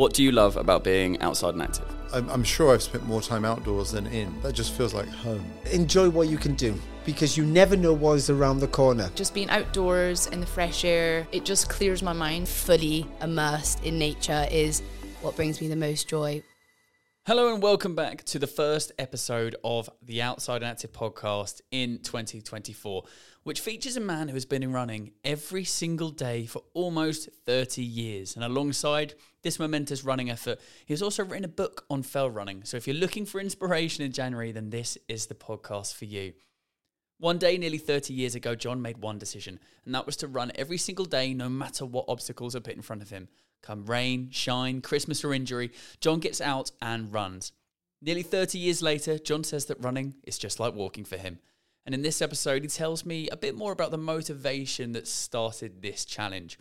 What do you love about being outside and active? I'm, I'm sure I've spent more time outdoors than in. That just feels like home. Enjoy what you can do because you never know what is around the corner. Just being outdoors in the fresh air, it just clears my mind. Fully immersed in nature is what brings me the most joy. Hello and welcome back to the first episode of the Outside and Active podcast in 2024, which features a man who has been running every single day for almost 30 years. And alongside this momentous running effort, he has also written a book on fell running. So if you're looking for inspiration in January, then this is the podcast for you. One day, nearly 30 years ago, John made one decision, and that was to run every single day, no matter what obstacles are put in front of him. Come rain, shine, Christmas, or injury, John gets out and runs. Nearly 30 years later, John says that running is just like walking for him. And in this episode, he tells me a bit more about the motivation that started this challenge.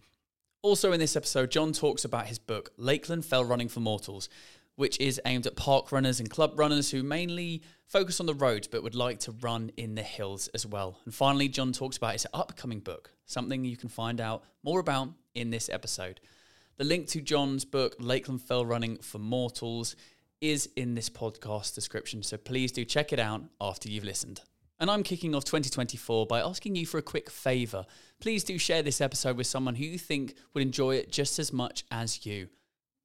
Also, in this episode, John talks about his book, Lakeland Fell Running for Mortals, which is aimed at park runners and club runners who mainly focus on the roads but would like to run in the hills as well. And finally, John talks about his upcoming book, something you can find out more about in this episode. The link to John's book, Lakeland Fell Running for Mortals, is in this podcast description, so please do check it out after you've listened. And I'm kicking off 2024 by asking you for a quick favour. Please do share this episode with someone who you think would enjoy it just as much as you.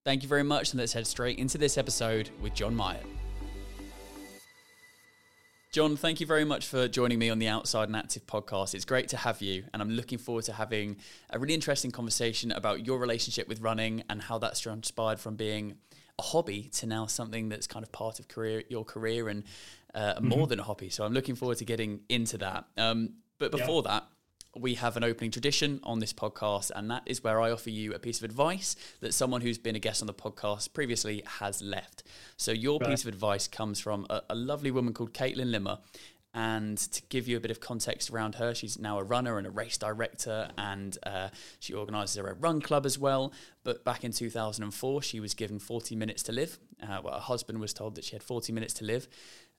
Thank you very much, and let's head straight into this episode with John Myatt. John, thank you very much for joining me on the Outside and Active podcast. It's great to have you, and I'm looking forward to having a really interesting conversation about your relationship with running and how that's transpired from being a hobby to now something that's kind of part of career, your career and uh, mm-hmm. more than a hobby. So I'm looking forward to getting into that. Um, but before yeah. that, we have an opening tradition on this podcast, and that is where I offer you a piece of advice that someone who's been a guest on the podcast previously has left. So, your right. piece of advice comes from a, a lovely woman called Caitlin Limmer. And to give you a bit of context around her, she's now a runner and a race director, and uh, she organises her own run club as well. But back in 2004, she was given 40 minutes to live. Uh, well, her husband was told that she had 40 minutes to live,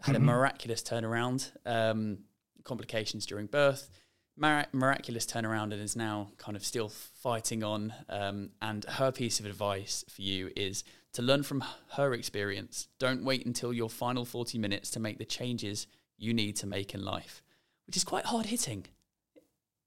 had mm-hmm. a miraculous turnaround, um, complications during birth Mar- miraculous turnaround and is now kind of still fighting on. Um, and her piece of advice for you is to learn from her experience. Don't wait until your final 40 minutes to make the changes you need to make in life, which is quite hard hitting.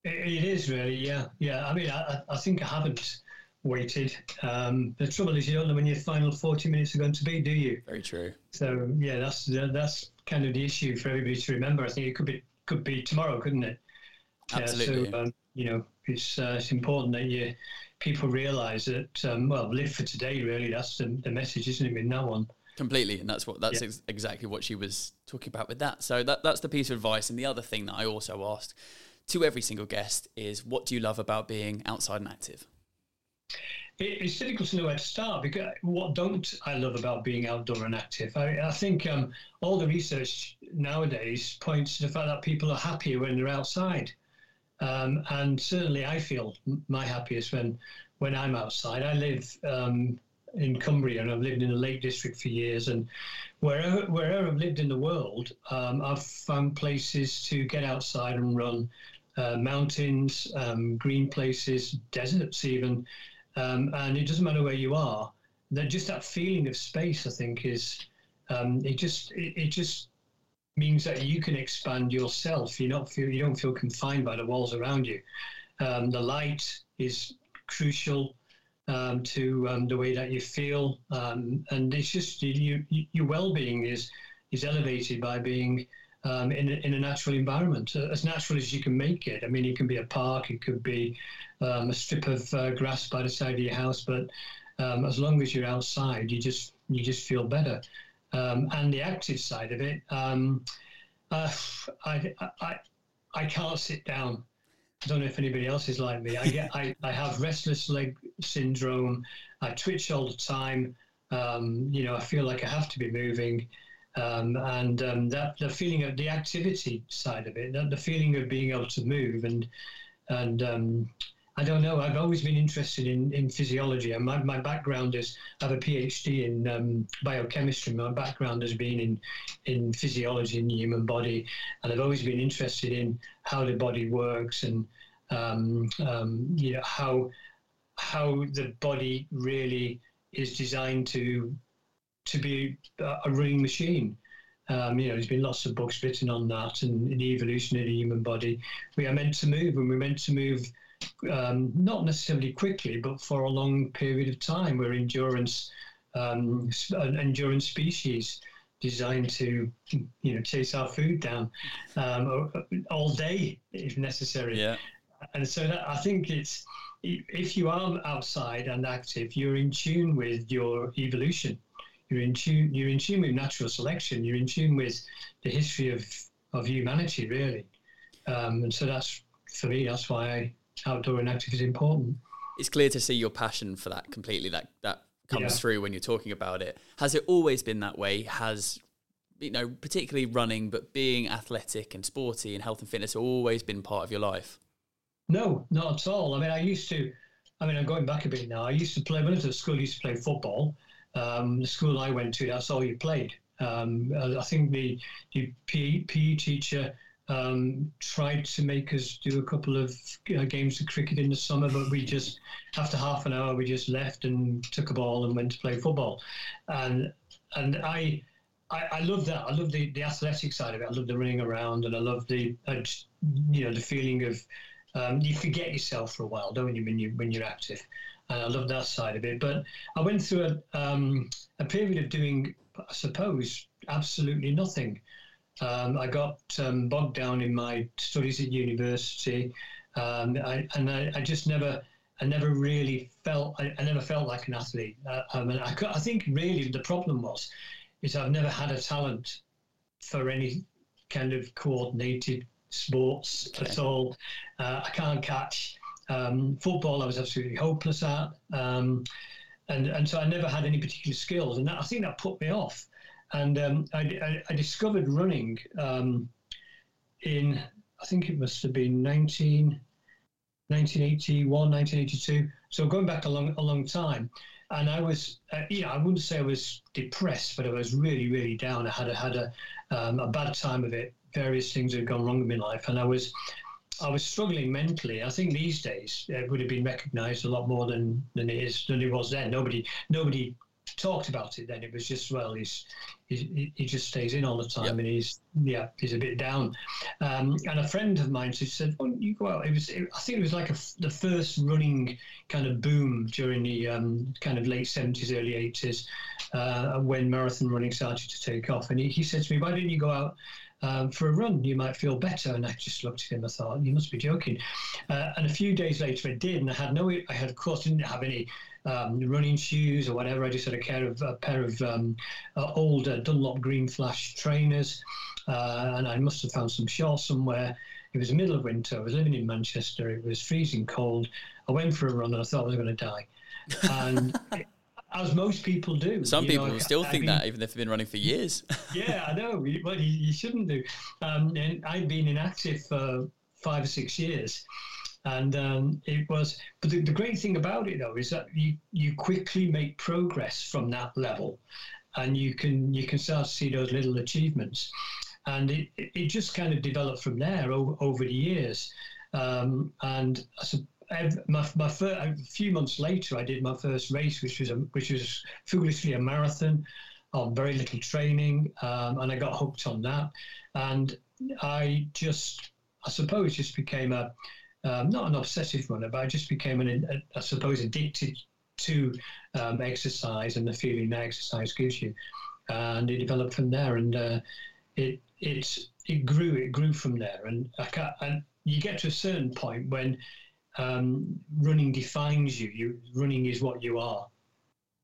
It is really, yeah. Yeah. I mean, I, I think I haven't waited. Um, the trouble is, you don't know when your final 40 minutes are going to be, do you? Very true. So, yeah, that's that's kind of the issue for everybody to remember. I think it could be could be tomorrow, couldn't it? Absolutely. Yeah, so, um, you know, it's uh, it's important that you people realise that um, well, live for today. Really, that's the, the message, isn't it? In that one. Completely, and that's what that's yeah. ex- exactly what she was talking about with that. So that that's the piece of advice. And the other thing that I also asked to every single guest is, what do you love about being outside and active? It's difficult to know where to start because what don't I love about being outdoor and active? I, I think um, all the research nowadays points to the fact that people are happier when they're outside. Um, and certainly, I feel my happiest when when I'm outside. I live um, in Cumbria, and I've lived in the Lake District for years. And wherever wherever I've lived in the world, um, I've found places to get outside and run, uh, mountains, um, green places, deserts, even. Um, and it doesn't matter where you are. That just that feeling of space, I think, is um, it just it, it just means that you can expand yourself. You not feel you don't feel confined by the walls around you. Um, the light is crucial um, to um, the way that you feel, um, and it's just you, you, your well-being is is elevated by being um, in, a, in a natural environment, uh, as natural as you can make it. I mean, it can be a park, it could be um, a strip of uh, grass by the side of your house, but as long as you're outside, you just you just feel better um, and the active side of it, um, uh, I, I, I can't sit down. I don't know if anybody else is like me. I get I, I have restless leg syndrome. I twitch all the time. Um, you know, I feel like I have to be moving. Um, and um, that the feeling of the activity side of it, the, feeling of being able to move and and um, I don't know. I've always been interested in, in physiology, and my, my background is I have a PhD in um, biochemistry. My background has been in in physiology in the human body, and I've always been interested in how the body works and um, um, you know how how the body really is designed to to be a running machine. Um, you know, there's been lots of books written on that and the evolution of the human body. We are meant to move, and we're meant to move um, not necessarily quickly, but for a long period of time. We're endurance, um, an endurance species designed to, you know, chase our food down um, all day if necessary. Yeah. And so that, I think it's if you are outside and active, you're in tune with your evolution you're in tune. You're in tune with natural selection. You're in tune with the history of of humanity, really. Um, and so that's for me. That's why outdoor and active is important. It's clear to see your passion for that completely. That that comes Yeah. through when you're talking about it. Has it always been that way? Has you know, particularly running, but being athletic and sporty and health and fitness always been part of your life? No, not at all. I mean, I used to. I mean, I'm going back a bit now. I used to play when I was at school. I used to play football. Um, the school I went to, that's all you played. Um, I I think the the PE, PE teacher um, tried to make us do a couple of uh, games of cricket in the summer, but we just after half an hour we just left and took a ball and went to play football, and and I. I, I love that. I love the, the athletic side of it. I love the running around, and I love the, uh, you know, the feeling of um, you forget yourself for a while, don't you, when you when you're active? And I love that side of it. But I went through a um, a period of doing, I suppose, absolutely nothing. Um, I got um, bogged down in my studies at university, um, I, and I, I just never. I never really felt. I, I never felt like an athlete. Uh, I, mean, I, I think really the problem was, is I've never had a talent for any kind of coordinated sports Okay. at all. Uh, I can't catch. Um, football, I was absolutely hopeless at. Um, and, and so I never had any particular skills. And that, I think that put me off. And um, I, I, I discovered running um, in, I think it must have been 19, 1981, 1982. So going back a long, a long time. And I was, uh, know, I wouldn't say I was depressed, but I was really, really down. I had a, had a, um, a bad time of it. Various things had gone wrong in my life, and I was, I was struggling mentally. I think these days it would have been recognised a lot more than than it is than it was then. Nobody, nobody talked about it then. It was just well, he's, he's he just stays in all the time, Yep. and he's yeah, he's a bit down. Um, and a friend of mine just said, "Well, you go out?" It was, it, I think it was like a the first running kind of boom during the um, kind of late seventies, early eighties, uh, when marathon running started to take off. And he, he said to me, "Why don't you go out?" Um, for a run, you might feel better. And I just looked at him. I thought, you must be joking. Uh, and a few days later, I did, and I had no. I had, of course, didn't have any um, running shoes or whatever. I just had a pair of a pair of um, uh, old uh, Dunlop Green Flash trainers, uh, and I must have found some shorts somewhere. It was the middle of winter. I was living in Manchester. It was freezing cold. I went for a run, and I thought I was going to die. And as most people do, Some know, people I- still I think mean, that, even if they've been running for years. yeah, I know. Well, you, you shouldn't do. Um, and I've been inactive for five or six years, and um, it was. But the, the great thing about it, though, is that you you quickly make progress from that level, and you can you can start to see those little achievements, and it it just kind of developed from there o- over the years, um, and. I sup- ev- My, my fir- a few months later, I did my first race, which was a, which was foolishly a marathon, on very little training, um, and I got hooked on that. And I just, I suppose, just became a um, not an obsessive runner, but I just became an, a, I suppose, addicted to um, exercise and the feeling that exercise gives you. And it developed from there, and uh, it it it grew. It grew from there, and I can't, and you get to a certain point when um, running defines you. You running is what you are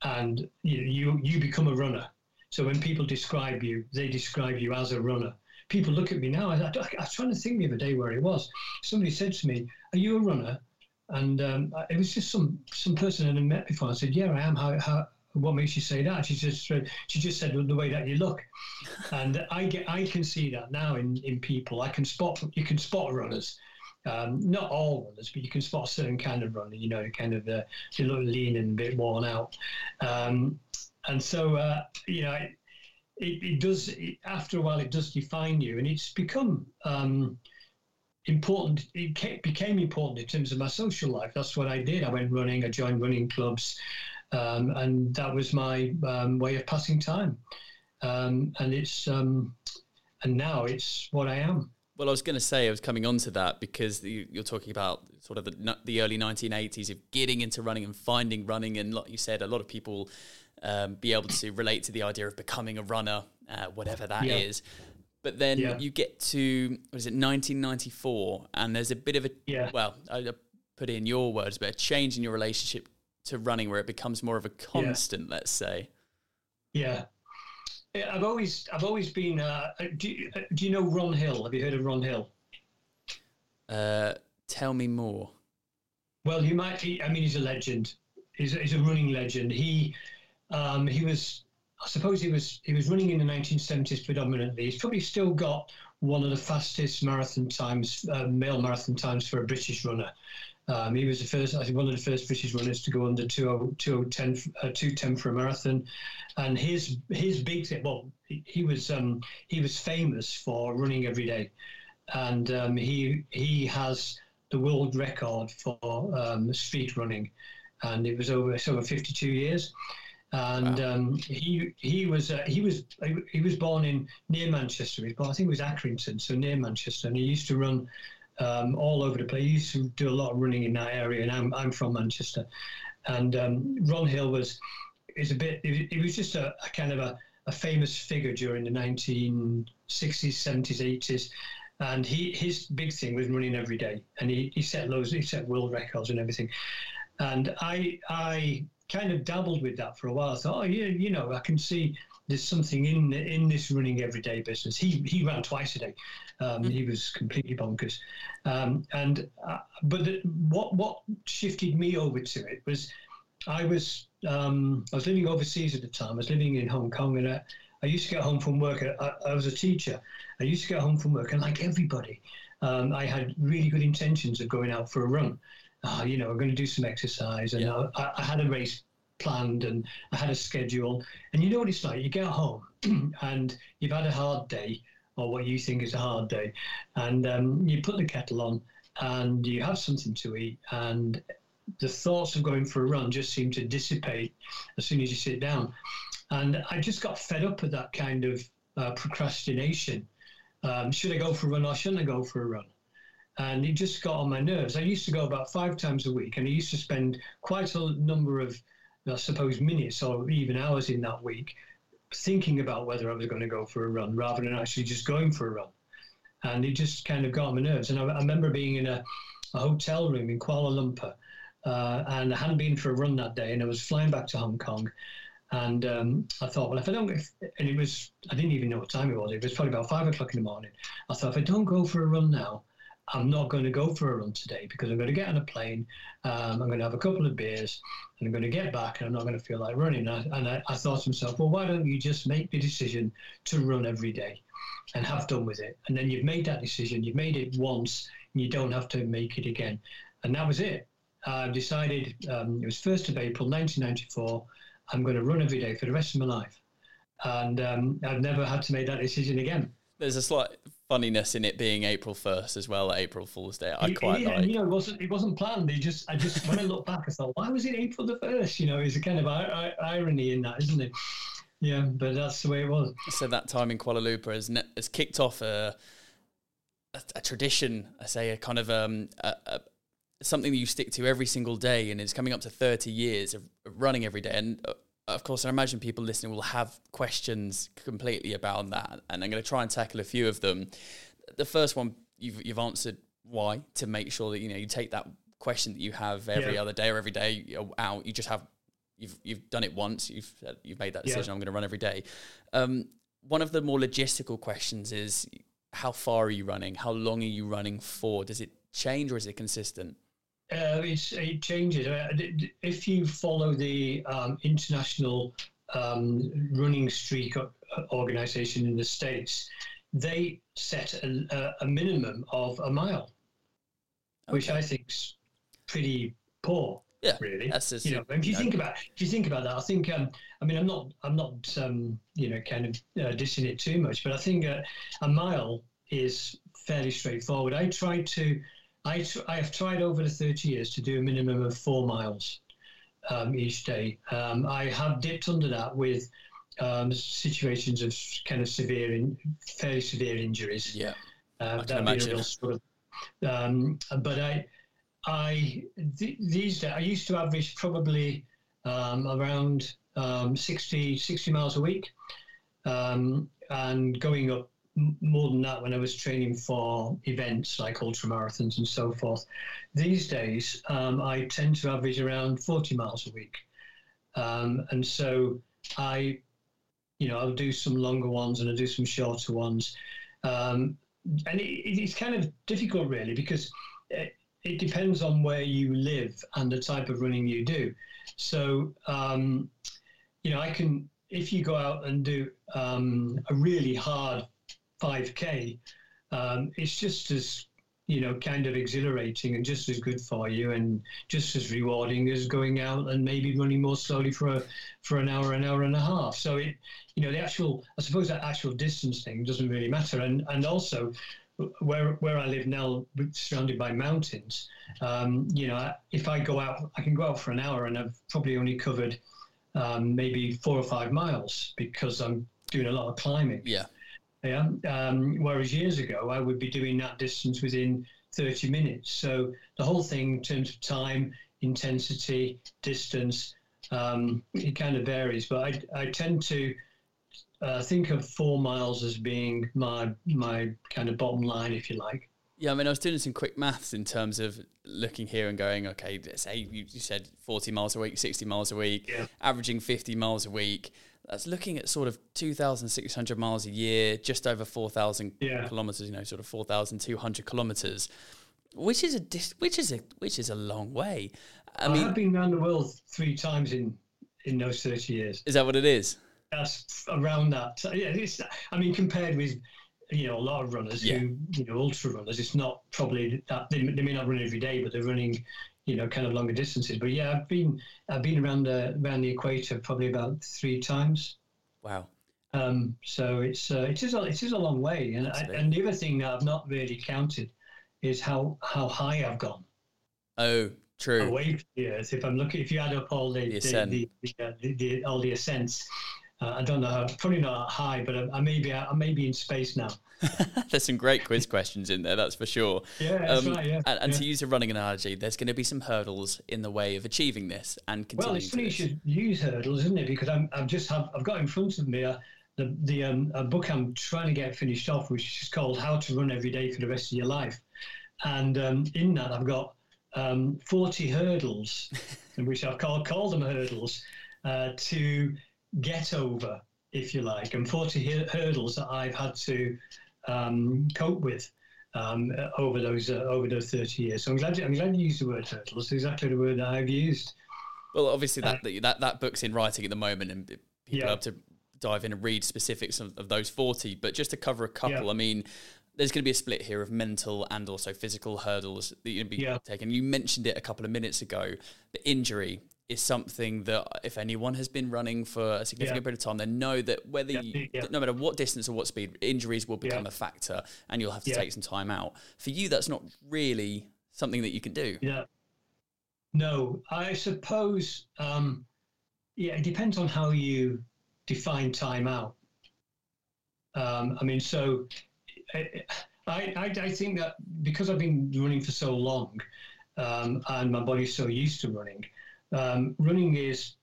and you, you you become a runner. So when people describe you, they describe you as a runner. People look at me now. I, I, I was trying to think the other day where it was. Somebody said to me, "Are you a runner?" And um, it was just some some person I hadn't met before. I said, "Yeah, I am." How, how what makes you say that? She just she just said the way that you look, and I get I can see that now in in people. I can spot you can spot runners. Um, not all runners, but you can spot a certain kind of runner. You know, kind of uh, they lean and a bit worn out. Um, and so, uh, you know, it, it, does, it, after a while, it does define you. And it's become um, important. It ca- became important in terms of my social life. That's what I did. I went running, I joined running clubs. um, and that was my um, way of passing time. Um, and it's um, and now it's what I am. Well, I was going to say I was coming on to that because you, are talking about sort of the, the early 1980s of getting into running and finding running, and like you said, a lot of people um, be able to relate to the idea of becoming a runner, uh, whatever that yeah. is. But then Yeah. you get to what is it 1994, and there's a bit of a Yeah. well, I I put it in your words, but a change in your relationship to running where it becomes more of a constant. Let's say. Yeah. I've always, I've always been. Uh, do, you, uh, do you know Ron Hill? Have you heard of Ron Hill? Uh, tell me more. Well, you might. He, I mean, he's a legend. He's, a- he's a running legend. He, um, he was. I suppose he was. He was running in the 1970s predominantly. He's probably still got one of the fastest marathon times, uh, male marathon times for a British runner. Um, he was the first, I think, one of the first British runners to go under 20, 2010, uh, 210 for a marathon. And his his big thing, well, he, he was um, he was famous for running every day, and um, he he has the world record for um, streak running, and it was over it's over 52 years. And um, he he was uh, he was he was born in near Manchester. He was born, I think it was Accrington, so near Manchester, and he used to run um, all over the place. He used to do a lot of running in that area, and I'm I'm from Manchester, and um, Ron Hill was is a bit. He was just a, a kind of a, a famous figure during the 1960s, 70s, 80s, and he his big thing was running every day, and he, he set loads, he set world records and everything, and I I kind of dabbled with that for a while. I thought, oh yeah, you know, I can see there's something in in this running everyday business. He he ran twice a day. Um, He was completely bonkers. Um, and uh, but the, what what shifted me over to it was I was um, I was living overseas at the time. I was living in Hong Kong, and I, I used to get home from work. I, I was a teacher. I used to get home from work, and like everybody, um, I had really good intentions of going out for a run. Uh, you know, I'm going to do some exercise, and Yeah. I, I had a race planned, and I had a schedule. And you know what it's like? You get home, and you've had a hard day, or what you think is a hard day, and um, you put the kettle on, and you have something to eat, and the thoughts of going for a run just seem to dissipate as soon as you sit down. And I just got fed up with that kind of uh, procrastination. Um, should I go for a run or shouldn't I go for a run? And it just got on my nerves. I used to go about five times a week, and I used to spend quite a number of, I suppose, minutes or even hours in that week thinking about whether I was going to go for a run rather than actually just going for a run. And it just kind of got on my nerves. And I, I remember being in a, a hotel room in Kuala Lumpur, uh, and I hadn't been for a run that day, and I was flying back to Hong Kong. And um, I thought, well, if I don't, if, and it was, I didn't even know what time it was. It was probably about five o'clock in the morning. I thought, if I don't go for a run now, I'm not going to go for a run today because I'm going to get on a plane, um, I'm going to have a couple of beers, and I'm going to get back, and I'm not going to feel like running. And I, and I, I thought to myself, well, why don't you just make the decision to run every day and have done with it? And then you've made that decision, you've made it once, and you don't have to make it again. And that was it. I decided um, it was 1st of April 1994, I'm going to run every day for the rest of my life. And um, I've never had to make that decision again. There's a slight funniness in it being April 1st as well, April Fool's Day. I It- quite it- like. You know, it wasn't it wasn't planned. It just I just when I look back, I thought, why was it April the first? You know, it's a kind of I- I- irony in that, isn't it? Yeah, but that's the way it was. So that time in Kuala Lumpur has, ne- has kicked off a, a, a tradition, I say, a kind of um, a, a, something that you stick to every single day, and it's coming up to 30 years of of running every day. And uh, of course, I imagine people listening will have questions completely about that, and I'm going to try and tackle a few of them. The first one you've, you've answered why to make sure that you know you take that question that you have every Yeah. other day or every day out. You just have you've you've done it once. You've you've made that Yeah. decision. I'm going to run every day. Um, one of the more logistical questions is how far are you running? How long are you running for? Does it change or is it consistent? Uh, it's, it changes. Uh, If you follow the um, international um, running streak organization in the States, they set a, a- minimum of a mile, which Okay. I think's pretty poor. Yeah, really. that's just- you know, if you think about if you think about that, I think um, I mean I'm not I'm not um, you know kind of uh, dissing it too much, but I think uh, a mile is fairly straightforward. I tried to I tr- I have tried over the 30 years to do a minimum of four miles. um, each day. Um, I have dipped under that with um, situations of kind of severe, in, fairly severe injuries. Yeah. Uh, I can that'd be a imagine. real struggle. Um, but I, I th- these days I used to average probably um, around um, 60, 60 miles a week, um, and going up more than that when I was training for events like ultra marathons and so forth. These days um, I tend to average around forty miles a week, um, and so I, you know, I'll do some longer ones and I'll do some shorter ones. Um, and it, it's kind of difficult, really, because it, it depends on where you live and the type of running you do. So, um, you know, I can, if you go out and do um, a really hard 5K, um, it's just as, you know, kind of exhilarating and just as good for you and just as rewarding as going out and maybe running more slowly for a, for an hour, an hour and a half. So it, you know, the actual, I suppose that actual distance thing doesn't really matter. And, and also, where where I live now, surrounded by mountains, um, you know, if I go out, I can go out for an hour, and I've probably only covered um, maybe four or five miles because I'm doing a lot of climbing. Yeah. Yeah. Um, whereas years ago, I would be doing that distance within 30 minutes. So the whole thing, in terms of time, intensity, distance, um, it kind of varies. But I, I tend to uh, think of four miles as being my my kind of bottom line, if you like. Yeah, I mean, I was doing some quick maths in terms of looking here and going, okay, let's say you, you said 40 miles a week, 60 miles a week, Yeah. averaging 50 miles a week. That's looking at sort of 2,600 miles a year, just over 4,000 Yeah. kilometers, you know, sort of 4,200 kilometers, which is a dis- which is a which is a long way. I I, mean, have been around the world three times in in those 30 years. is that what it is? That's around that. Yeah, it's, I mean, compared with you know a lot of runners Yeah. who you know ultra runners, it's not probably that they, they may not run every day, but they're running you know kind of longer distances. But yeah, I've been I've been around the around the equator probably about three times. Wow. Um, so it's uh, it is a, it is a long way, and I, and the other thing that I've not really counted is how how high I've gone Oh, true. away from the Earth. If I'm looking, if you add up all the The the, the, the, uh, the, the all the ascents, I don't know how probably not high, but I, I may be I may be in space now. There's some great quiz questions in there, that's for sure. Yeah, that's Um, right. Yeah, And, and yeah. to use a running analogy, there's going to be some hurdles in the way of achieving this and continuing Well, it's funny you should use hurdles, isn't it? Because I'm, I've just have, I've got in front of me uh, the the um, a book I'm trying to get finished off, which is called How to Run Every Day for the Rest of Your Life, and um, in that I've got um, 40 hurdles, in which I've called called them hurdles uh, to get over, if you like, and 40 hur- hurdles that I've had to um, cope with. Um, uh, over those uh, over those 30 years, so I'm glad you, I'm glad you used the word hurdles. It's exactly the word that I've used. Well, obviously that, that that book's in writing at the moment, and people Uh, Yeah. have to dive in and read specifics of, of those forty. But just to cover a couple, Yeah. I mean, there's going to be a split here of mental and also physical hurdles that to be Yeah. taking. You mentioned it a couple of minutes ago. The injury is something that if anyone has been running for a significant Yeah. period of time, then know that whether you, yeah. no matter what distance or what speed, injuries will become Yeah. a factor, and you'll have to take some time out. For you, that's not really something that you can do. Yeah. No, I suppose. Um, yeah, it depends on how you define time out. Um, I mean, so I, I, I I think that because I've been running for so long, um, and my body's so used to running, um, running is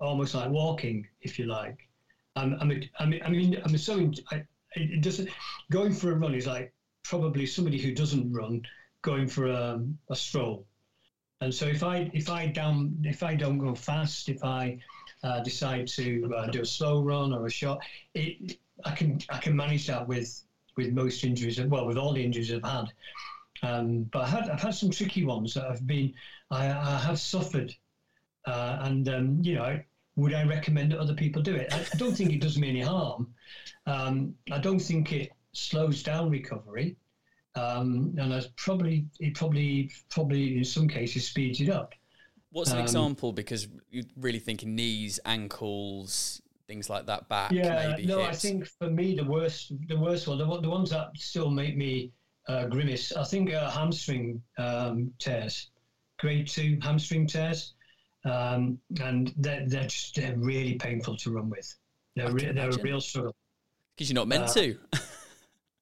almost like walking, if you like. I'm, I'm, a, I mean, I mean, I'm so. I, it doesn't. Going for a run is like probably somebody who doesn't run going for a, a stroll. And so if I if I down if I don't go fast, if I uh, decide to uh, do a slow run or a shot, it I can I can manage that with with most injuries. Well, with all the injuries I've had. Um, but I had, I've had some tricky ones that have been I, I have suffered, uh, and um, you know, would I recommend that other people do it? I, I don't think it does me any harm. Um, I don't think it slows down recovery um, and I probably it probably probably in some cases speeds it up. What's an Um, example? Because you're really thinking knees, ankles, things like that, back, Yeah, maybe no, I think for me the worst the worst one the, the ones that still make me uh, grimace. I think uh, hamstring um, tears, grade two hamstring tears. Um, and they're they're just they're really painful to run with. They're re- they're a real struggle. Because you're not meant Uh, to.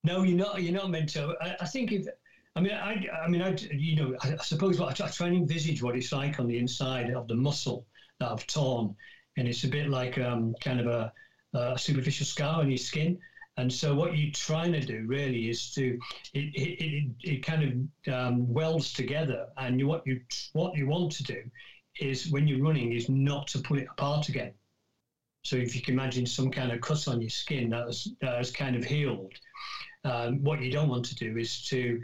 No, you're not. You're not meant to. I, I think if. I mean, I, I mean, I, you know, I, suppose what I, try- I try and envisage what it's like on the inside of the muscle that I've torn, and it's a bit like um, kind of a, a superficial scar on your skin. And so, what you're trying to do really is to it it, it, it kind of um, welds together. And you, what you what you want to do is when you're running is not to pull it apart again. So if you can imagine some kind of cut on your skin that has, that has kind of healed, um, what you don't want to do is to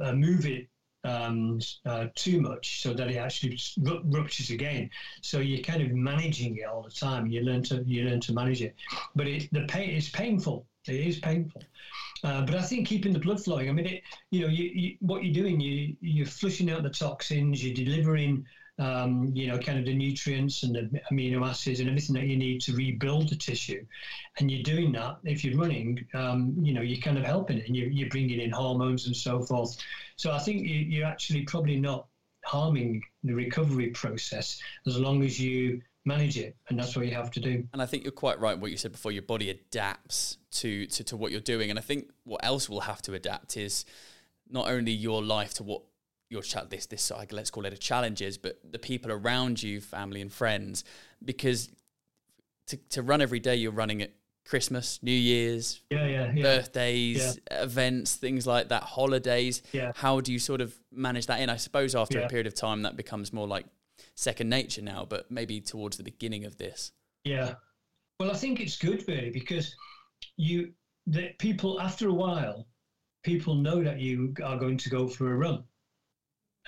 uh, move it um, uh, too much so that it actually ru- ruptures again. So you're kind of managing it all the time. You learn to you learn to manage it, but it, the pain is painful. It is painful. Uh, but I think keeping the blood flowing. I mean, it, you know, you, you, what you're doing, you you're flushing out the toxins. You're delivering um, you know, kind of the nutrients and the amino acids and everything that you need to rebuild the tissue. And you're doing that if you're running, um, you know, you're kind of helping it and you're, you're bringing in hormones and so forth. So I think you, you're actually probably not harming the recovery process as long as you manage it. And that's what you have to do. And I think you're quite right. What you said before, your body adapts to, to to what you're doing. And I think what else will have to adapt is not only your life to what your cha- this this let's call it a challenges, but the people around you, family and friends, because to to run every day, you're running at Christmas, New Year's, Yeah, yeah, yeah. birthdays, events, things like that, holidays. Yeah. How do you sort of manage that in? I suppose after a period of time, that becomes more like second nature now, but maybe towards the beginning of this. Yeah. Well, I think it's good really because you that people after a while, people know that you are going to go for a run,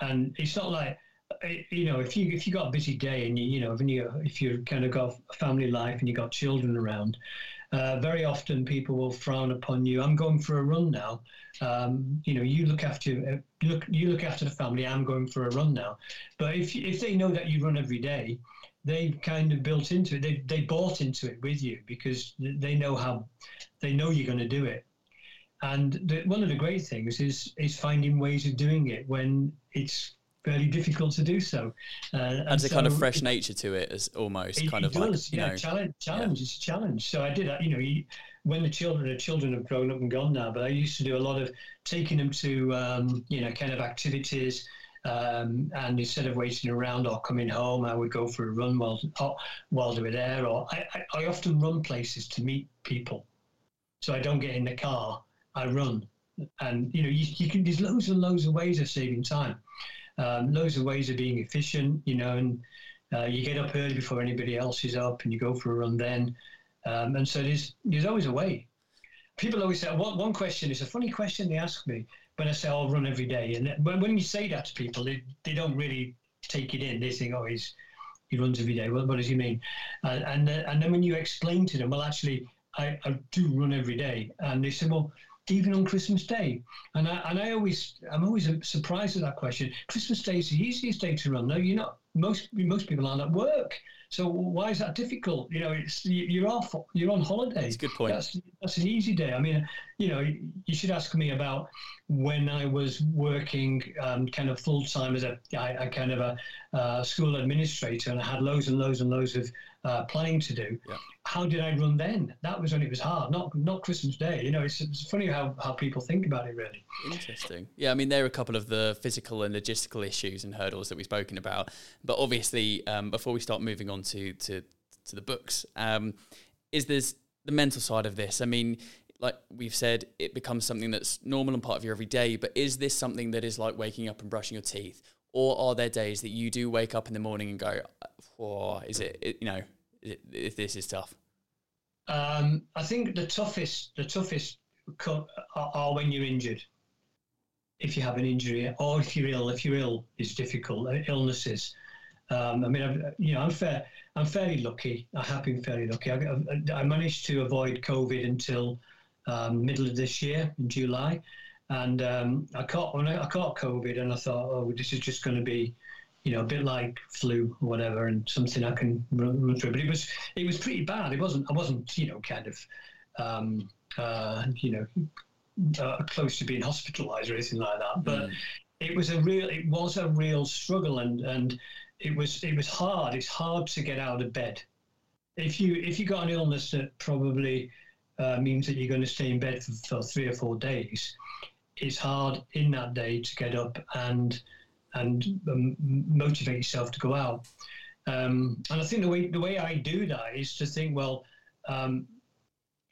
and it's not like eh, you know if you if you got a busy day and you you know when you if you kind of got a family life and you got children around. Uh, very often, people will frown upon you. I'm going for a run now. Um, you know, you look after uh, look you look after the family. I'm going for a run now. But if if they know that you run every day, they've kind of built into it. They they bought into it with you because they know how they know you're going to do it. And the, one of the great things is is finding ways of doing it when it's fairly difficult to do so. Uh, and adds a kind of so fresh nature to it as almost it, kind it of like does, you yeah, know challenge. Challenge. It's a challenge. So I did that. You know, you, when the children, the children have grown up and gone now, but I used to do a lot of taking them to, um, you know, kind of activities. Um, and instead of waiting around or coming home, I would go for a run while while they were there. Or I, I, I often run places to meet people, so I don't get in the car. I run, and you know, you, you can. There's loads and loads of ways of saving time um, loads of ways of being efficient, you know, and uh, you get up early before anybody else is up and you go for a run then. Um, and so there's, there's always a way. People always say, one, one question is a funny question they ask me when I say I'll run every day. And when, when you say that to people, they, they don't really take it in. They think, oh, he's, he runs every day. What, what does he mean? And, and, then, and then when you explain to them, well, actually, I, I do run every day. And they say, well, even on Christmas Day. And I, and I always, I'm always surprised at that question. Christmas Day is the easiest day to run. No, you're not. Most most people aren't at work. So why is that difficult? You know, it's you- you're off, you're on holiday. That's a good point. That's that's an easy day. I mean, you know, you should ask me about when I was working um, kind of full time as a, I, I kind of a uh, school administrator, and I had loads and loads and loads of uh, planning to do. Yeah. How did I run then? That was when it was hard, not not Christmas Day. You know, it's, it's funny how, how people think about it. Really. Interesting. Yeah, I mean, there are a couple of the physical and logistical issues and hurdles that we've spoken about. But obviously, um, before we start moving on to to, to the books, um, is there's the mental side of this? I mean, like we've said, it becomes something that's normal and part of your everyday. But is this something that is like waking up and brushing your teeth, or are there days that you do wake up in the morning and go, "Oh, is it? it you know, it, this is tough." Um, I think the toughest, the toughest are, are when you're injured. If you have an injury, or if you're ill, if you're ill, it's difficult. uh, Illnesses. Um, I mean, I've, you know, I'm fair. I'm fairly lucky. I have been fairly lucky. I, I, I managed to avoid COVID until um, middle of this year in July, and um, I caught I caught COVID, and I thought, oh, this is just going to be, you know, a bit like flu or whatever, and something I can run, run through. But it was it was pretty bad. It wasn't. I wasn't, you know, kind of, um, uh, you know, uh, close to being hospitalised or anything like that. But it was a real. It was a real struggle, and and it was it was hard. It's hard to get out of bed. If you if you got an illness that probably uh, means that you're going to stay in bed for, for three or four days, it's hard in that day to get up and and um, motivate yourself to go out. Um, and I think the way the way I do that is to think, well, um,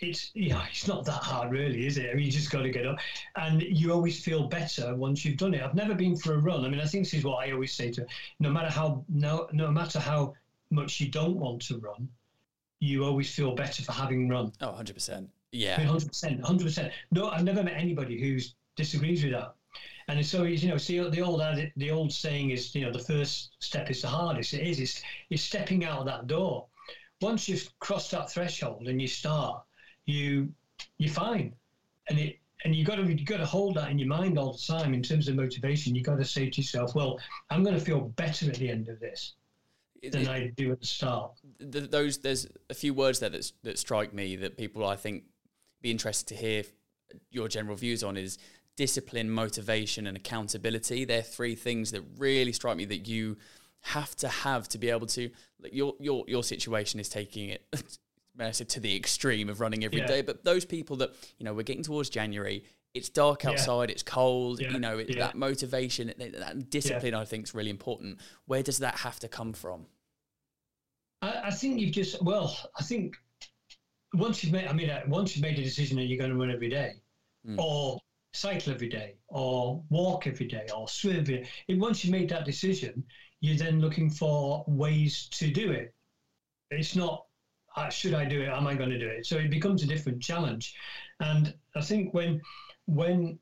it's yeah, it's not that hard, really, is it? I mean, you just got to get up, and you always feel better once you've done it. I've never been for a run. I mean, I think this is what I always say to no matter how no no matter how much you don't want to run, you always feel better for having run. Oh, 100 percent. Yeah, hundred percent, hundred percent. No, I've never met anybody who disagrees with that. And so you know, see the old the old saying is, you know, the first step is the hardest. It is. It's, it's stepping out of that door. Once you've crossed that threshold and you start, you you're fine. And it and you got to you got to hold that in your mind all the time in terms of motivation. You've got to say to yourself, "Well, I'm going to feel better at the end of this than it, I do at the start." those there's a few words there that that strike me that people I think be interested to hear your general views on is discipline, motivation, and accountability. They're three things that really strike me that you have to have to be able to. Like your your your situation is taking it. I said to the extreme of running every yeah. day, but those people that you know we're getting towards January, it's dark outside, yeah. it's cold, yeah. you know, it, that motivation, that discipline, I think is really important. Where does that have to come from? I, I think you've just well, I think once you've made, I mean, uh, once you've made a decision that you're going to run every day, mm. or cycle every day or walk every day or swim every day. Once you made that decision, you're then looking for ways to do it. It's not, uh, should I do it? Am I going to do it? So it becomes a different challenge. And I think when, when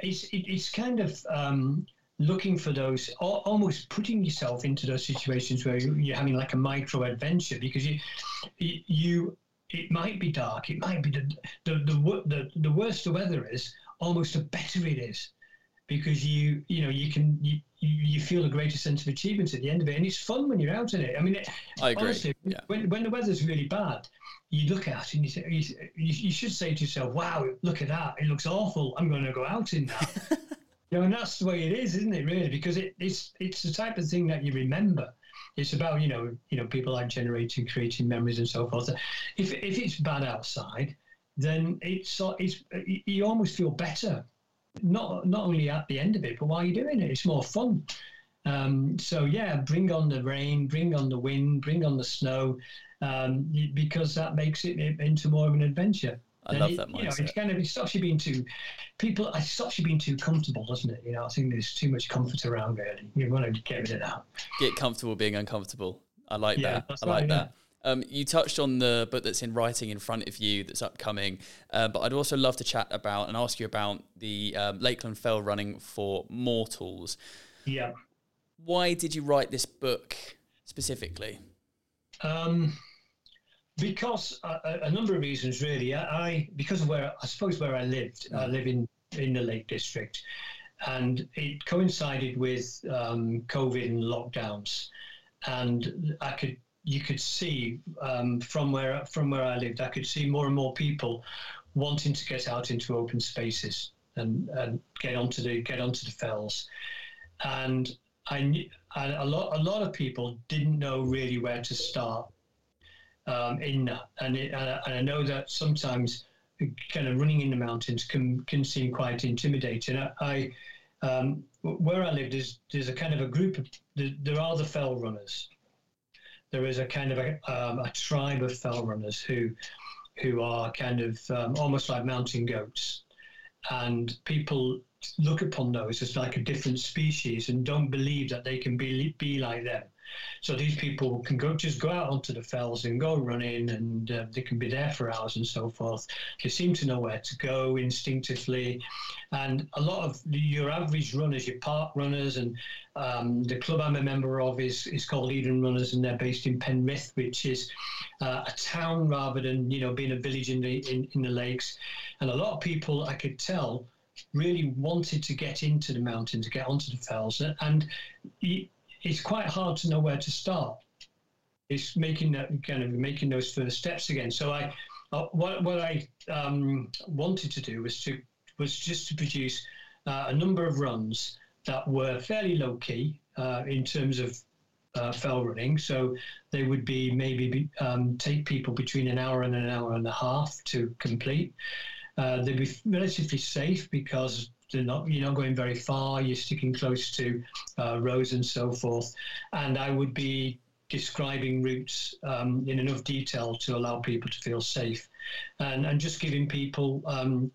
it's, it, it's kind of um, looking for those, almost putting yourself into those situations where you're having like a micro adventure because you, you, it might be dark. It might be the the the, the, the the weather is, almost the better it is because you you know you can you, you feel a greater sense of achievement at the end of it and it's fun when you're out in it? I mean I agree. honestly yeah. when, when the weather's really bad you look at it and you, say, you, you should say to yourself wow look at that. It looks awful. I'm going to go out in that. You know and that's the way it is isn't it really? Because it, it's it's the type of thing that you remember. It's about you know you know people like generating creating memories and so forth. If, if it's bad outside then it's it's you almost feel better, not not only at the end of it, but while you're doing it, it's more fun. Um, so yeah, bring on the rain, bring on the wind, bring on the snow, um, because that makes it into more of an adventure. I and love it, that mindset. You know, it's kind of it stops you being too people. It stops you being too comfortable, doesn't it? You know, I think there's too much comfort around really. You want to get rid of that. Get comfortable being uncomfortable. I like yeah, that. I like right, that. Um, you touched on the book that's in writing in front of you that's upcoming, uh, but I'd also love to chat about and ask you about the um, Lakeland Fell running for mortals. Yeah. Why did you write this book specifically? Um, because a, a, number of reasons, really. I, I, because of where I suppose where I lived, mm. I live in in the Lake District, and it coincided with um, COVID and lockdowns, and I could you could see um, from where from where I lived, I could see more and more people wanting to get out into open spaces and, and get onto the get onto the fells, and I and a lot a lot of people didn't know really where to start um, in that, and, and, I, know that sometimes kind of running in the mountains can can seem quite intimidating. I, I um, where I lived is there's a kind of a group of there are the fell runners there is a kind of a, um, a tribe of fell runners who who are kind of um, almost like mountain goats, and people look upon those as like a different species and don't believe that they can be be like them. So these people can go just go out onto the fells and go running, and uh, they can be there for hours and so forth. They seem to know where to go instinctively, and a lot of your average runners, your park runners, and um, the club I'm a member of is is called Eden Runners, and they're based in Penrith, which is uh, a town rather than you know being a village in the in, in the lakes. And a lot of people, I could tell, really wanted to get into the mountains, to get onto the fells, and it's quite hard to know where to start. It's making that kind of making those first steps again. So I, uh, what what I um, wanted to do was to was just to produce uh, a number of runs that were fairly low key uh, in terms of uh, fell running. So they would be maybe be, um, take people between an hour and an hour and a half to complete. Uh, they'd be relatively safe because they're not you're not going very far. You're sticking close to uh, roads and so forth. And I would be describing routes um, in enough detail to allow people to feel safe, and and just giving people um,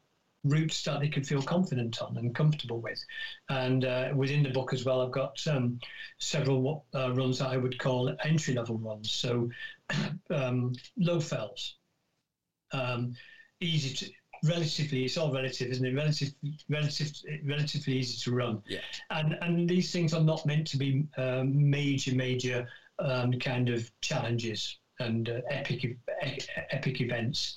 routes that they can feel confident on and comfortable with. And uh, within the book as well, I've got um, several uh, runs that I would call entry level runs. So um, low fells, um, easy to. Relatively, it's all relative, isn't it? Relative, relative, relatively easy to run, Yeah. and and these things are not meant to be um, major, major um, kind of challenges and uh, epic, epic events.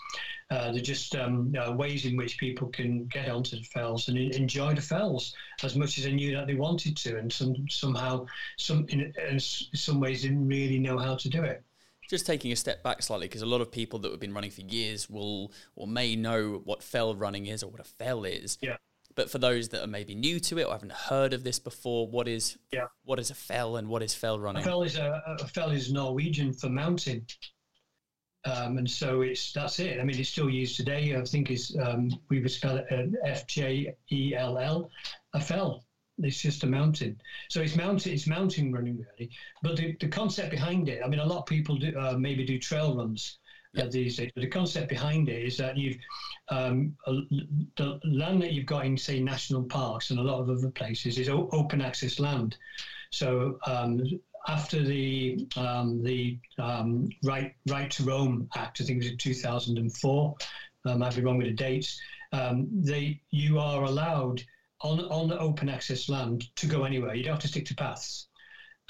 Uh, they're just um, uh, ways in which people can get onto the fells and enjoy the fells as much as they knew that they wanted to, and some somehow, some in, in some ways didn't really know how to do it. Just taking a step back slightly, because a lot of people that have been running for years will or may know what fell running is or what a fell is. Yeah. But for those that are maybe new to it or haven't heard of this before, what is Yeah. what is a fell and what is fell running? A fell is a, a fell is Norwegian for mountain. Um, and so it's that's it. I mean, it's still used today. I think is um, we would spell it F J E L L, a fell. It's just a mountain. So it's mountain. It's mountain running really. But the, the concept behind it. I mean, a lot of people do uh, maybe do trail runs uh, these days. But the concept behind it is that you've um, the land that you've got in say national parks and a lot of other places is o- open access land. So um, after the um, the um, right right to roam act, I think it was in 2004. I might be wrong with the dates. Um, they you are allowed on on the open access land to go anywhere. You don't have to stick to paths.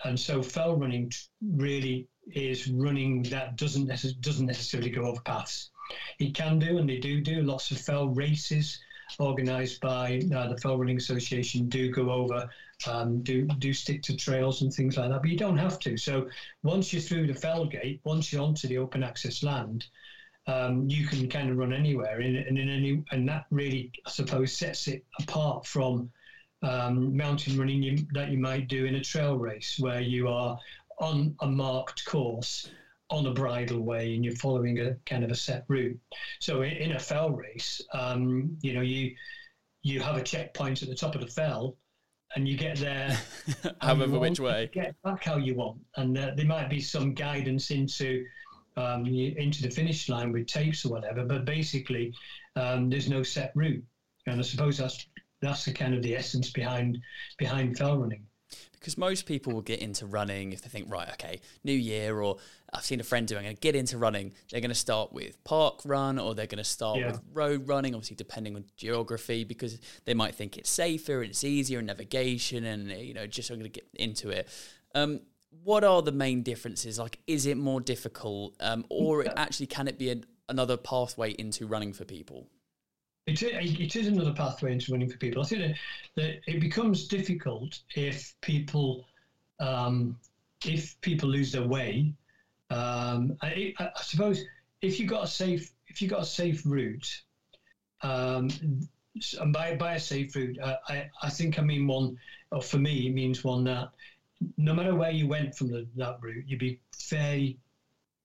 And so fell running really is running that doesn't necess- doesn't necessarily go over paths. It can do, and they do do lots of fell races organised by uh, the Fell Running Association do go over, um, do do stick to trails and things like that. But you don't have to. So once you're through the fell gate, once you're onto the open access land, um, you can kind of run anywhere, and, and in any and that really, I suppose, sets it apart from um, mountain running you, that you might do in a trail race where you are on a marked course on a bridle way and you're following a kind of a set route. So in, in a fell race, um, you know, you you have a checkpoint at the top of the fell, and you get there However, which way? get back how you want, and uh, there might be some guidance into um, into the finish line with tapes or whatever. But basically, um, there's no set route, and I suppose that's that's the kind of the essence behind behind fell running. Because most people will get into running if they think, right, okay, new year, or I've seen a friend doing it, get into running. They're going to start with parkrun or they're going to start Yeah. with road running, obviously, depending on geography, because they might think it's safer and it's easier in navigation and, you know, just I'm going to get into it. Um, what are the main differences? Like, is it more difficult um, or actually can it be an, another pathway into running for people? It, it is another pathway into running for people. I think that, that it becomes difficult if people um, if people lose their way. Um, I, I I suppose if you got a safe if you got a safe route, um, and by by a safe route, uh, I I think I mean one, or for me it means one that no matter where you went from the, that route, you'd be fairly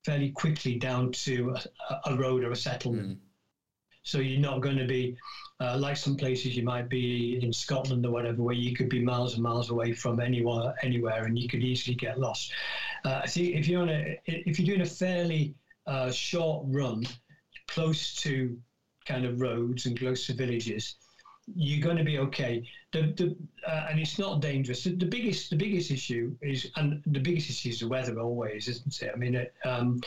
fairly quickly down to a, a road or a settlement. So you're not going to be uh, like some places you might be in Scotland or whatever, where you could be miles and miles away from anywhere, anywhere, and you could easily get lost. Uh, think if you're on a, if you're doing a fairly uh, short run, close to kind of roads and close to villages, you're going to be okay. The, the, uh, and it's not dangerous. The, the biggest the biggest issue is, and the biggest issue is the weather always, isn't it? I mean, it, um,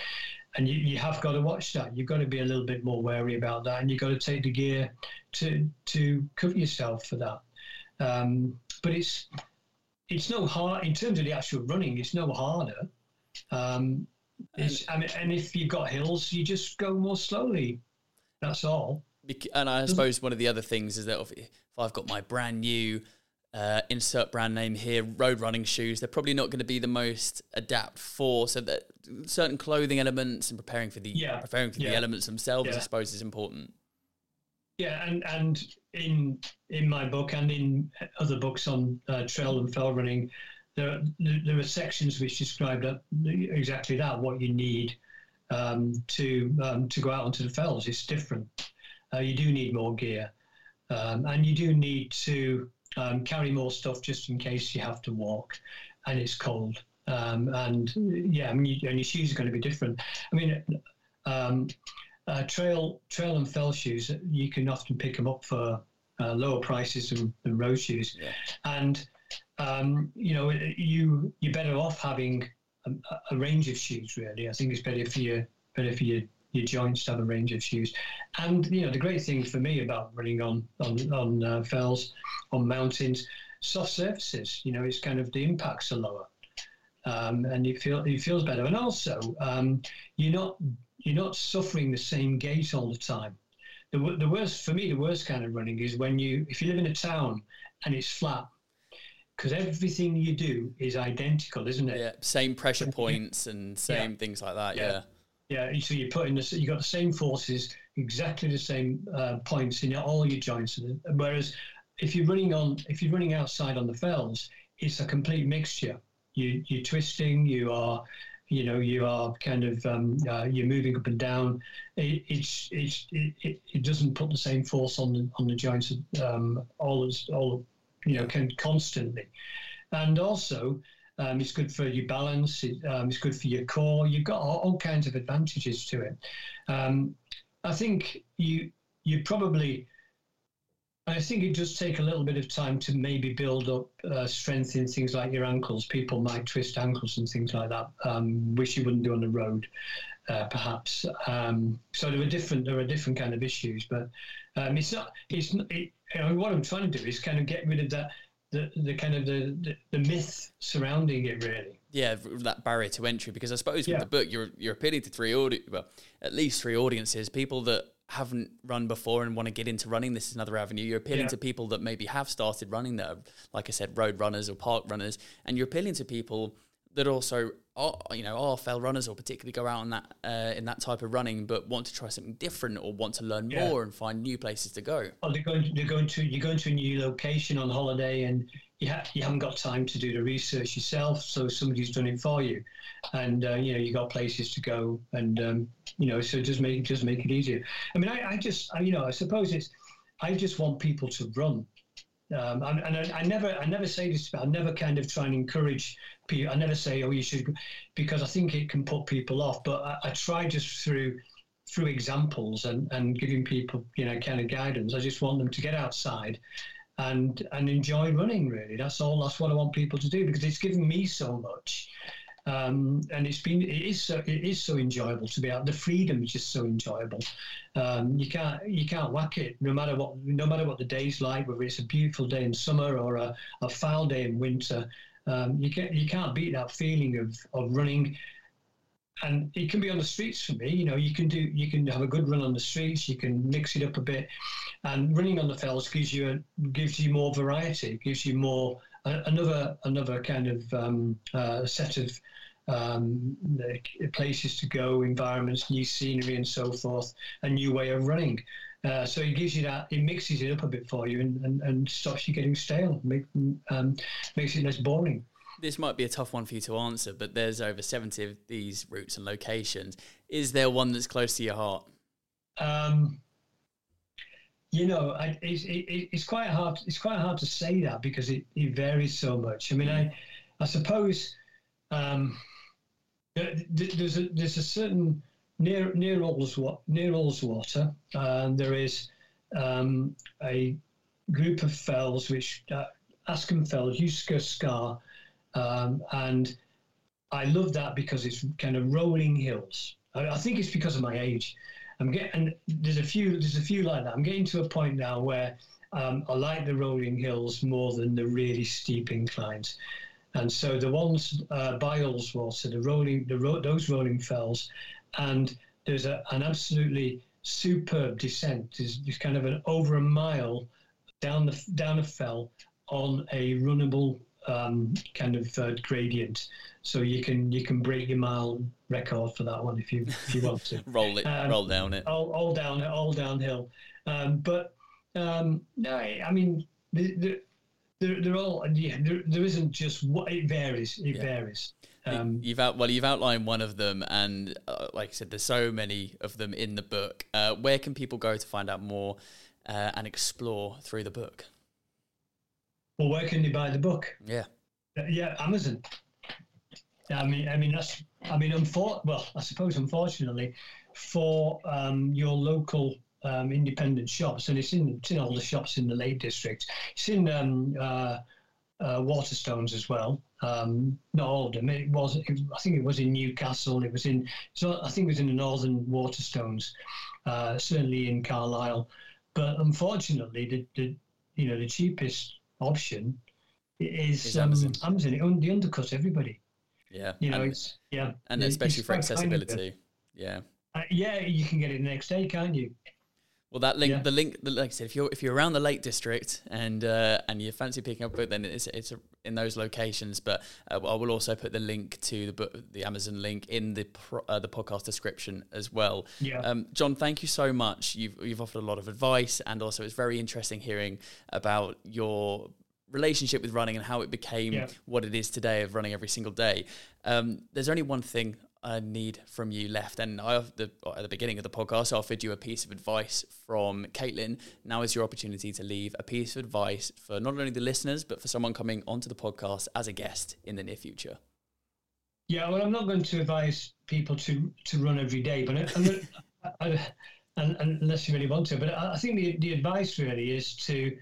and you, you have got to watch that. You've got to be a little bit more wary about that, and you've got to take the gear to to cover yourself for that. Um, but it's it's no hard in terms of the actual running. It's no harder. Um, it's, I mean, and if you've got hills, you just go more slowly. That's all. And I suppose one of the other things is that if I've got my brand new uh, insert brand name here, road running shoes, they're probably not going to be the most adapt for. So that certain clothing elements and preparing for the Yeah, preparing for the elements themselves, I suppose, is important. Yeah, and and in in my book and in other books on uh, trail and fell running, there are, there are sections which describe that, exactly that what you need um, to um, to go out onto the fells. It's different. Uh, you do need more gear, um, and you do need to um, carry more stuff just in case you have to walk, and it's cold. Um, and yeah, I mean, you, and your shoes are going to be different. I mean, um, uh, trail trail and fell shoes you can often pick them up for uh, lower prices than, than road shoes, Yeah. and um, you know you you're better off having a, a range of shoes. Really, I think it's better for you better for your your joints to have a range of shoes. And you know the great thing for me about running on on on uh, fells, on mountains, soft surfaces. You know, it's kind of the impacts are lower. Um, and you feel it feels better, and also um, you're not you're not suffering the same gait all the time. The, the worst for me, the worst kind of running is when you if you live in a town and it's flat, because everything you do is identical, isn't it? Yeah, same pressure points and same things like that. Yeah. Yeah. Yeah, so you put in the you got the same forces, exactly the same uh, points in all your joints. Whereas if you're running on, if you're running outside on the fells, it's a complete mixture. You you're twisting, you are, you know, you are kind of um, uh, you're moving up and down. It, it's it's it, it, doesn't put the same force on the on the joints um, all as all you know can constantly, and also. Um, it's good for your balance. It, um, it's good for your core. You've got all, all kinds of advantages to it. Um, I think you you probably. I think it does take a little bit of time to maybe build up uh, strength in things like your ankles. People might twist ankles and things like that, um, which you wouldn't do on the road, uh, perhaps. Um, so there are different there are different kind of issues, but um, it's not. It's it, you know, what I'm trying to do is kind of get rid of that the, the kind of the, the, the myth surrounding it really. Yeah, that barrier to entry. Because I suppose Yeah. with the book, you're you're appealing to three audi- well, at least three audiences. People that haven't run before and want to get into running. This is another avenue. You're appealing Yeah. to people that maybe have started running that, are, like I said, road runners or parkrunners, and you're appealing to people that also are you know fell runners or particularly go out in that uh, in that type of running, but want to try something different or want to learn Yeah. more and find new places to go. Or they're going, they're going to, you're going to a new location on holiday and you, ha- you haven't got time to do the research yourself. So somebody's done it for you. And, uh, you know, you got places to go and, um, you know, so just make, just make it easier. I mean, I, I just, I, you know, I suppose it's, I just want people to run. Um, and and I, I never, I never say this, but I never kind of try and encourage people. I never say, oh, you should, because I think it can put people off. But I, I try just through, through examples and, and giving people, you know, kind of guidance. I just want them to get outside and and enjoy running. Really, that's all. That's what I want people to do because it's given me so much. Um, and it's been it is so it is so enjoyable to be out. The freedom is just so enjoyable. Um, you can't you can't whack it no matter what no matter what the day's like, whether it's a beautiful day in summer or a, a foul day in winter. Um, you can't you can't beat that feeling of of running and it can be on the streets for me. You know, you can do you can have a good run on the streets. You can mix it up a bit, and running on the fells gives you a, gives you more variety. Gives you more another another kind of um, uh, set of um, places to go, environments, new scenery, and so forth. A new way of running. Uh, so it gives you that. It mixes it up a bit for you, and, and, and stops you getting stale. Make, um, makes it less boring. this might be a tough one for you to answer, but there's over 70 of these routes and locations. Is there one that's close to your heart? Um, you know, I, it's, it, it's quite hard. It's quite hard to say that because it, it varies so much. I mean, I, I suppose um, there- there- there's a there's a certain near near Ullswater, near Ullswater, and there is um, a group of fells which uh, Askham Fells, Usker Scar, um, and I love that because it's kind of rolling hills. I, I think it's because of my age. I'm getting there's a few there's a few like that. I'm getting to a point now where um, I like the rolling hills more than the really steep inclines, and so the ones uh, by Ullswater, the rolling the ro- those rolling fells, and there's a, an absolutely superb descent. There's kind of an over a mile down the down a fell on a runnable um, kind of uh, gradient. So you can you can break your mile record for that one if you if you want to. Roll it, Um, roll down it. all, all down all downhill. Um, but um, no, I mean the, the they're, they're all yeah. There, there isn't just what it varies. It Yeah. varies. Um, you've out well, you've outlined one of them, and uh, like I said, there's so many of them in the book. Uh, where can people go to find out more uh, and explore through the book? Well, where can they buy the book? Yeah, Uh, Yeah, Amazon. I mean, I mean that's. I mean, unfor- well, I suppose unfortunately, for um, your local um, independent shops, and it's in it's in all the shops in the Lake District. It's in um, uh, uh, Waterstones as well. Um, not all of them. It was. It, I think it was in Newcastle. It was in. So I think it was in the Northern Waterstones. Uh, certainly in Carlisle, but unfortunately, the, the you know the cheapest option is, Is um, Amazon. Amazon. It un- they undercut everybody. yeah, You know, and, it's yeah, and especially for quite kind of accessibility. Yeah. Uh, yeah, you can get it the next day, can't you? Well, that link, Yeah. the link, the, like I said, if you're if you're around the Lake District and uh, and you fancy picking up a book, then it's it's in those locations. But uh, I will also put the link to the book, the Amazon link in the pro, uh, the podcast description as well. Yeah. Um, John, thank you so much. You've you've offered a lot of advice, and also it's very interesting hearing about your relationship with running and how it became Yeah. what it is today of running every single day. Um, there's only one thing I need from you left, and I the, at the beginning of the podcast I offered you a piece of advice from Caitlin. Now is your opportunity to leave a piece of advice for not only the listeners but for someone coming onto the podcast as a guest in the near future. Yeah, well, I'm not going to advise people to to run every day, but I, I, and, and unless you really want to. But I, I think the, the advice really is to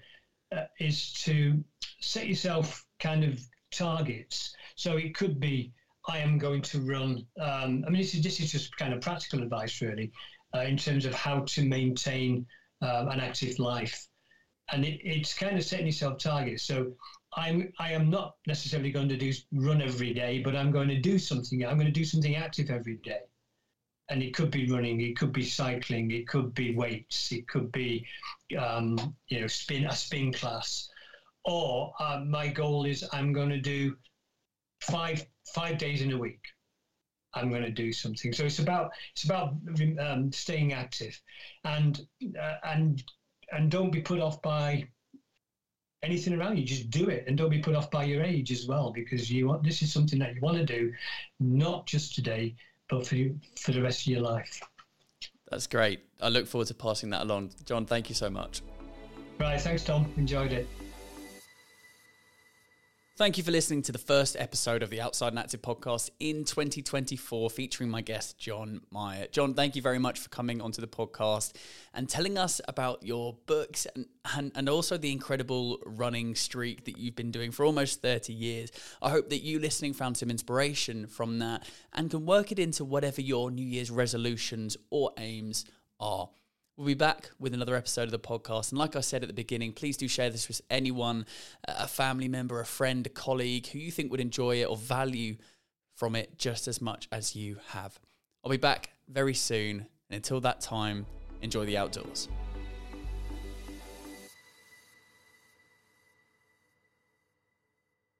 uh, is to set yourself kind of targets. So it could be I am going to run. Um, I mean, this is this is just kind of practical advice really, uh, in terms of how to maintain um, an active life, and it, it's kind of setting yourself targets. So I'm I am not necessarily going to do run every day, but I'm going to do something. I'm going to do something active every day, and it could be running, it could be cycling, it could be weights, it could be um, you know spin a spin class, or uh, my goal is I'm going to do five five days in a week. I'm going to do something. So it's about it's about um, staying active, and uh, and and don't be put off by anything around you. Just do it, and don't be put off by your age as well, because you want this is something that you want to do, not just today, but for you, for the rest of your life. That's great. I look forward to passing that along. John, thank you so much. Right, thanks, Dom. Enjoyed it. Thank you for listening to the first episode of the Outside and Active podcast in 2024, featuring my guest, John Myatt. John, thank you very much for coming onto the podcast and telling us about your books and, and, and also the incredible running streak that you've been doing for almost 30 years. I hope that you listening found some inspiration from that and can work it into whatever your New Year's resolutions or aims are. We'll be back with another episode of the podcast. And like I said at the beginning, please do share this with anyone, uh, a family member, a friend, a colleague who you think would enjoy it or value from it just as much as you have. I'll be back very soon. And until that time, enjoy the outdoors.